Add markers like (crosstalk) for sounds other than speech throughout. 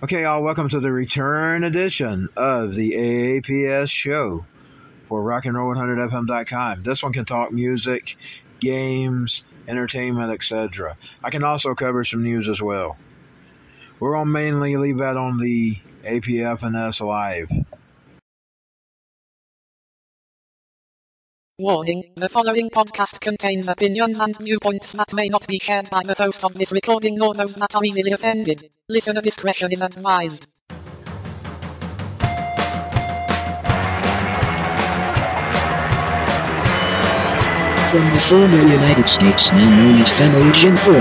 Okay, y'all, welcome to the return edition of the AAPS show for rockandroll100fm.com. This one can talk music, games, entertainment, etc. I can also cover some news as well. We're going to mainly leave that on the APFNS Live. Warning, the following podcast contains opinions and viewpoints that may not be shared by the host of this recording nor those that are easily offended. Listener discretion is advised. From the former United States now known as Fenorigian 4,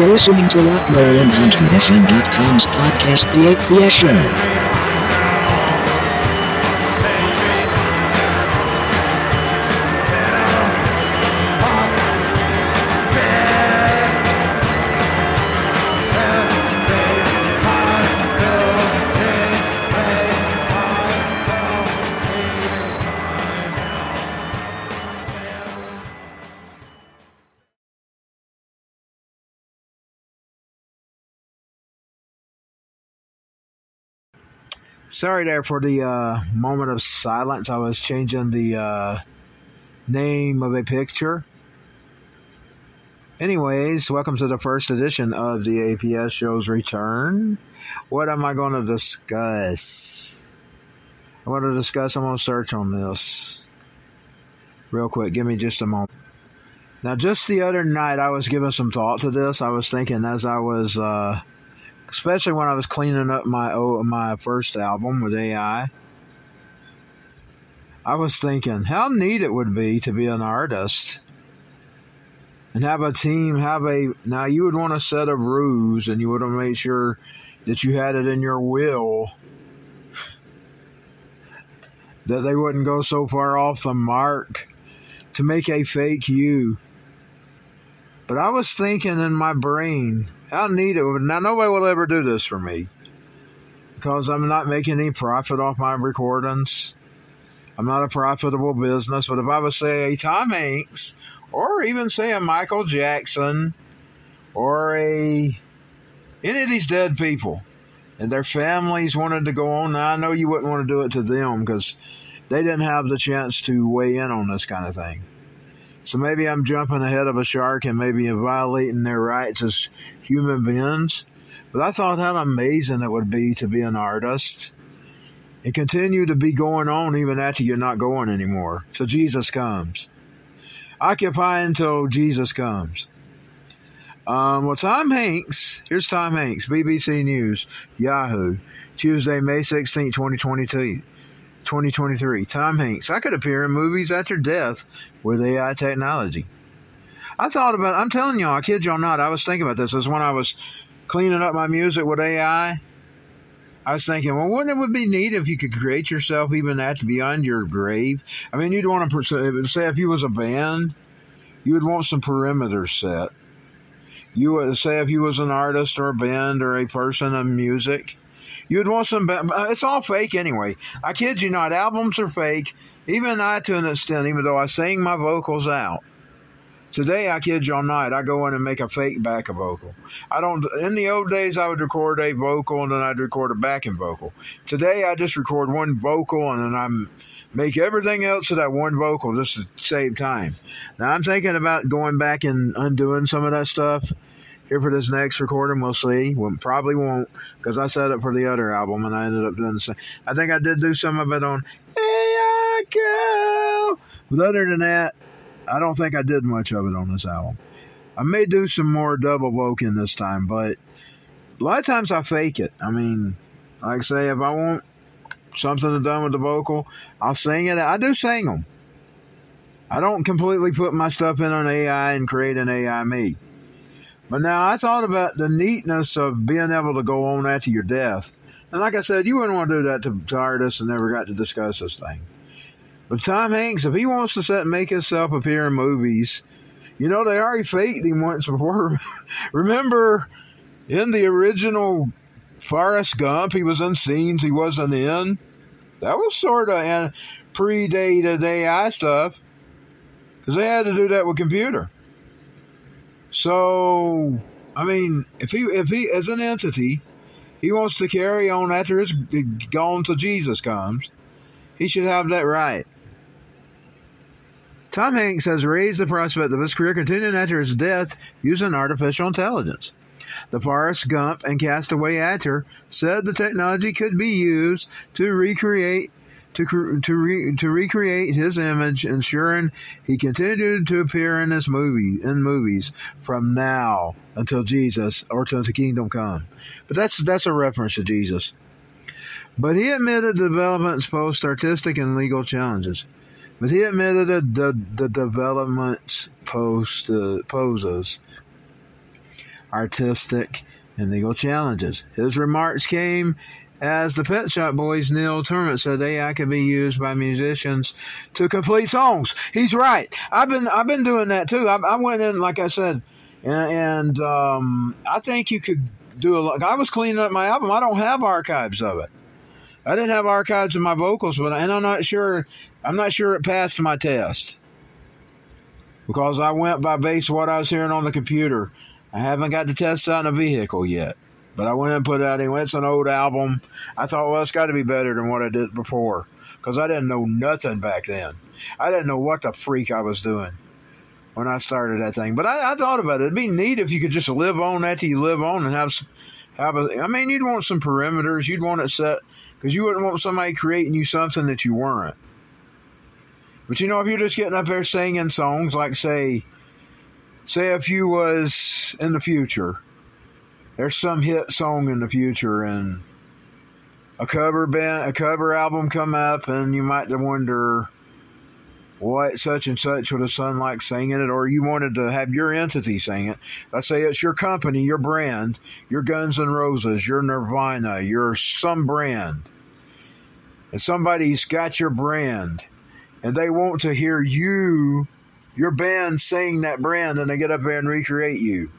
you're listening to Rockandroll100FM.com's podcast The APS Show. Sorry there for the uh, moment of silence. I was changing the uh, name of a picture. Anyways, welcome to the first edition of the APS show's return. What am I going to discuss? I want to discuss, I'm going to search on this real quick. Give me just a moment. Now, just the other night, I was giving some thought to this. I was thinking as I was. Uh, especially when I was cleaning up my my first album with AI. I was thinking how neat it would be to be an artist and have a team, have a now you would want a set of rules and you would have made sure that you had it in your will that they wouldn't go so far off the mark to make a fake you. But I was thinking in my brain, how neat it. Now, nobody will ever do this for me because I'm not making any profit off my recordings. I'm not a profitable business. But if I was, say, a Tom Hanks or even, say, a Michael Jackson or a any of these dead people and their families wanted to go on, now I know you wouldn't want to do it to them because they didn't have the chance to weigh in on this kind of thing. So maybe I'm jumping ahead of a shark and maybe violating their rights as human beings. But I thought how amazing it would be to be an artist and continue to be going on even after you're not going anymore. So Jesus comes. Occupy until Jesus comes. Um, well, Tom Hanks, here's Tom Hanks, BBC News, Yahoo, Tuesday, May 16, 2022. 2023. Tom Hanks. I could appear in movies after death with AI technology. I thought about, I'm telling y'all, I kid y'all not, I was thinking about this. As when I was cleaning up my music with AI, I was thinking, well, wouldn't it would be neat if you could create yourself even that beyond your grave? I mean, you'd want to say if you was a band, you would want some perimeter set. You would say if you was an artist or a band or a person of music, You'd want some. Uh, it's all fake anyway. I kid you not. Albums are fake. Even I, to an extent, even though I sing my vocals out. Today, I kid you all night, I go in and make a fake backing vocal. I don't. In the old days, I would record a vocal and then I'd record a backing vocal. Today, I just record one vocal and then I'm make everything else to that one vocal just to save time. Now, I'm thinking about going back and undoing some of that stuff here for this next recording. We'll see. We probably won't because I set it for the other album and I ended up doing the same. I think I did do some of it on Hey I Go. But other than that, I don't think I did much of it on this album. I may do some more double vocal this time, but a lot of times I fake it. I mean, like I say, if I want something done with the vocal, I'll sing it. I do sing them. I don't completely put my stuff in on AI and create an AI me. But now I thought about the neatness of being able to go on after your death. And like I said, you wouldn't want to do that to, to artists and never got to discuss this thing. But Tom Hanks, if he wants to set, make himself appear in movies, you know, they already faked him once before. (laughs) Remember in the original Forrest Gump, he was in scenes he wasn't in? That was sort of predated AI stuff because they had to do that with computer. So, I mean, if he if he as an entity, he wants to carry on after it's gone till Jesus comes. He should have that right. Tom Hanks has raised the prospect of his career continuing after his death using artificial intelligence. The Forrest Gump and Cast Away actor said the technology could be used to recreate to to re, to recreate his image, ensuring he continued to appear in his movie in movies from now until Jesus or till the kingdom come. But that's that's a reference to Jesus. But he admitted the developments posed artistic and legal challenges. But he admitted that the, the developments post, uh, poses artistic and legal challenges. His remarks came as the Pet Shop Boys Neil Tennant said AI could be used by musicians to complete songs. He's right. I've been I've been doing that too. I, I went in like I said, and, and um, I think you could do a lot. I was cleaning up my album. I don't have archives of it. I didn't have archives of my vocals, but and I'm not sure. I'm not sure it passed my test because I went by base what I was hearing on the computer. I haven't got the test out in a vehicle yet, but I went and put it out anyway. It's an old album. I thought, well, it's got to be better than what I did before because I didn't know nothing back then. I didn't know what the freak I was doing when I started that thing. But I, I thought about it. It'd be neat if you could just live on that you live on and have some have a. I mean, you'd want some perimeters. You'd want it set because you wouldn't want somebody creating you something that you weren't. But you know, if you're just getting up there singing songs, like say, say if you was in the future, there's some hit song in the future and a cover band, a cover album come up, and you might wonder what such and such would have sung like singing it, or you wanted to have your entity sing it. Let's say it's your company, your brand, your Guns N' Roses, your Nirvana, your some brand and somebody's got your brand and they want to hear you, your band, sing that brand and they get up there and recreate you.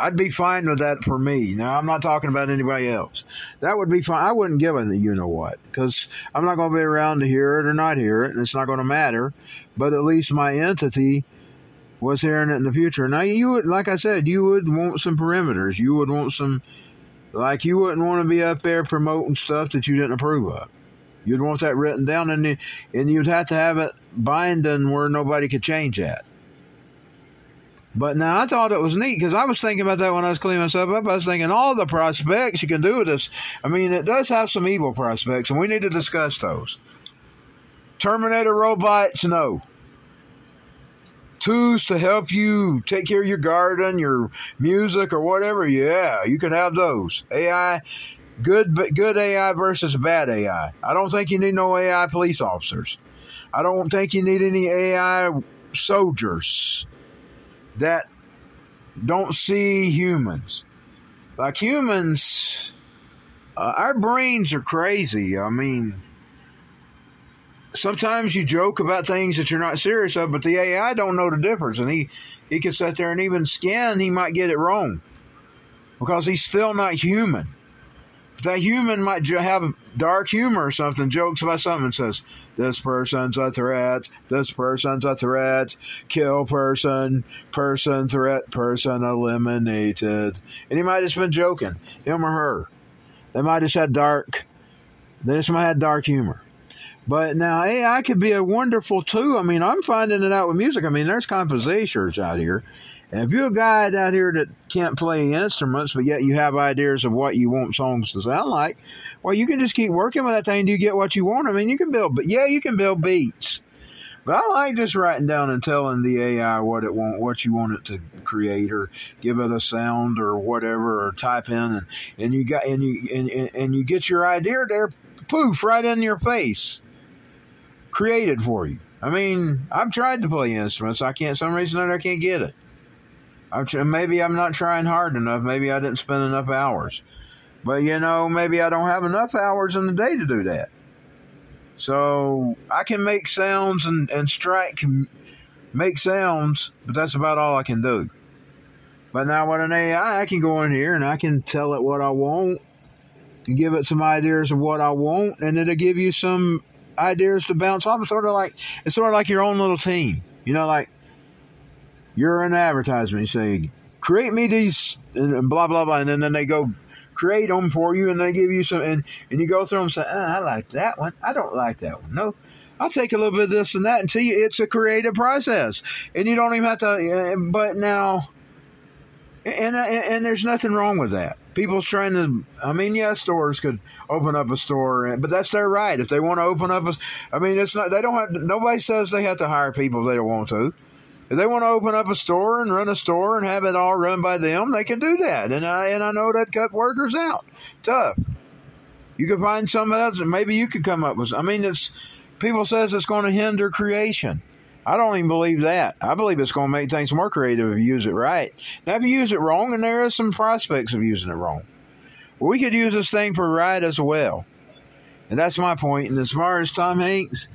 I'd be fine with that for me. Now, I'm not talking about anybody else. That would be fine. I wouldn't give a you know what because I'm not going to be around to hear it or not hear it, and it's not going to matter. But at least my entity was hearing it in the future. Now, you would, like I said, you would want some perimeters. You would want some like you wouldn't want to be up there promoting stuff that you didn't approve of. You'd want that written down, and and you'd have to have it binding where nobody could change that. But now I thought it was neat because I was thinking about that when I was cleaning myself up. I was thinking all the prospects you can do with this. I mean, it does have some evil prospects, and we need to discuss those. Terminator robots, no tools to help you take care of your garden, your music, or whatever, yeah, you can have those. AI, good, good AI versus bad AI. I don't think you need no AI police officers. I don't think you need any AI soldiers that don't see humans. Like humans, uh, our brains are crazy. I mean, sometimes you joke about things that you're not serious of, but the AI don't know the difference, and he he can sit there and even scan, he might get it wrong because he's still not human. That human might have dark humor or something, jokes about something, and says, "This person's a threat. This person's a threat. Kill person. Person threat. Person eliminated." And he might have just been joking, him or her. They might have just had dark. They just might have dark humor. But now AI could be a wonderful tool. I mean, I'm finding it out with music. I mean, there's composers out here. And if you're a guy out here that can't play instruments, but yet you have ideas of what you want songs to sound like, well, you can just keep working with that thing until you get what you want. I mean, you can build, but yeah, you can build beats. But I like just writing down and telling the AI what it want, what you want it to create, or give it a sound or whatever, or type in, and, and you got and you and, and you get your idea there, poof, right in your face created for you. I mean, I've tried to play instruments. I can't, some reason or I can't get it. I'm maybe I'm not trying hard enough. Maybe I didn't spend enough hours. But you know, maybe I don't have enough hours in the day to do that. So I can make sounds and, and strike make sounds, but that's about all I can do. But now with an AI, I can go in here and I can tell it what I want and give it some ideas of what I want, and it'll give you some ideas to bounce off. It's sort of like it's sort of like your own little team. You know, like you're an advertisement. You say, create me these and blah blah blah, and then, they go create them for you, and they give you some, and, and you go through them and say, oh, I like that one, I don't like that one. No, I'll take a little bit of this and that, and see, it's a creative process, and you don't even have to. But now, and and, and there's nothing wrong with that. People's trying to. I mean, yeah, stores could open up a store, but that's their right. If they want to open up a, I mean, it's not. They don't have. Nobody says they have to hire people if they don't want to. If they want to open up a store and run a store and have it all run by them, they can do that. And I and I know that cut workers out tough. You can find some else, and maybe you could come up with. I mean, it's people says it's going to hinder creation. I don't even believe that. I believe it's going to make things more creative if you use it right. Now, if you use it wrong, and there are some prospects of using it wrong, we could use this thing for right as well. And that's my point. And as far as Tom Hanks,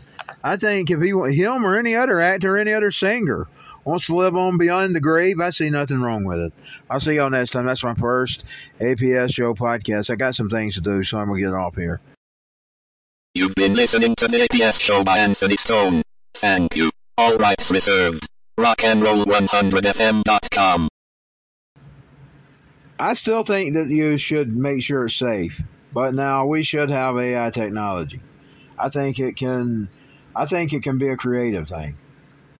I think if he, him or any other actor, or any other singer wants to live on beyond the grave, I see nothing wrong with it. I'll see y'all next time. That's my first APS show podcast. I got some things to do, so I'm going to get off here. You've been listening to the APS show by Anthony Stone. Thank you. All rights reserved. Rockandroll100fm.com. I still think that you should make sure it's safe, but now we should have AI technology. I think it can. I think it can be a creative thing.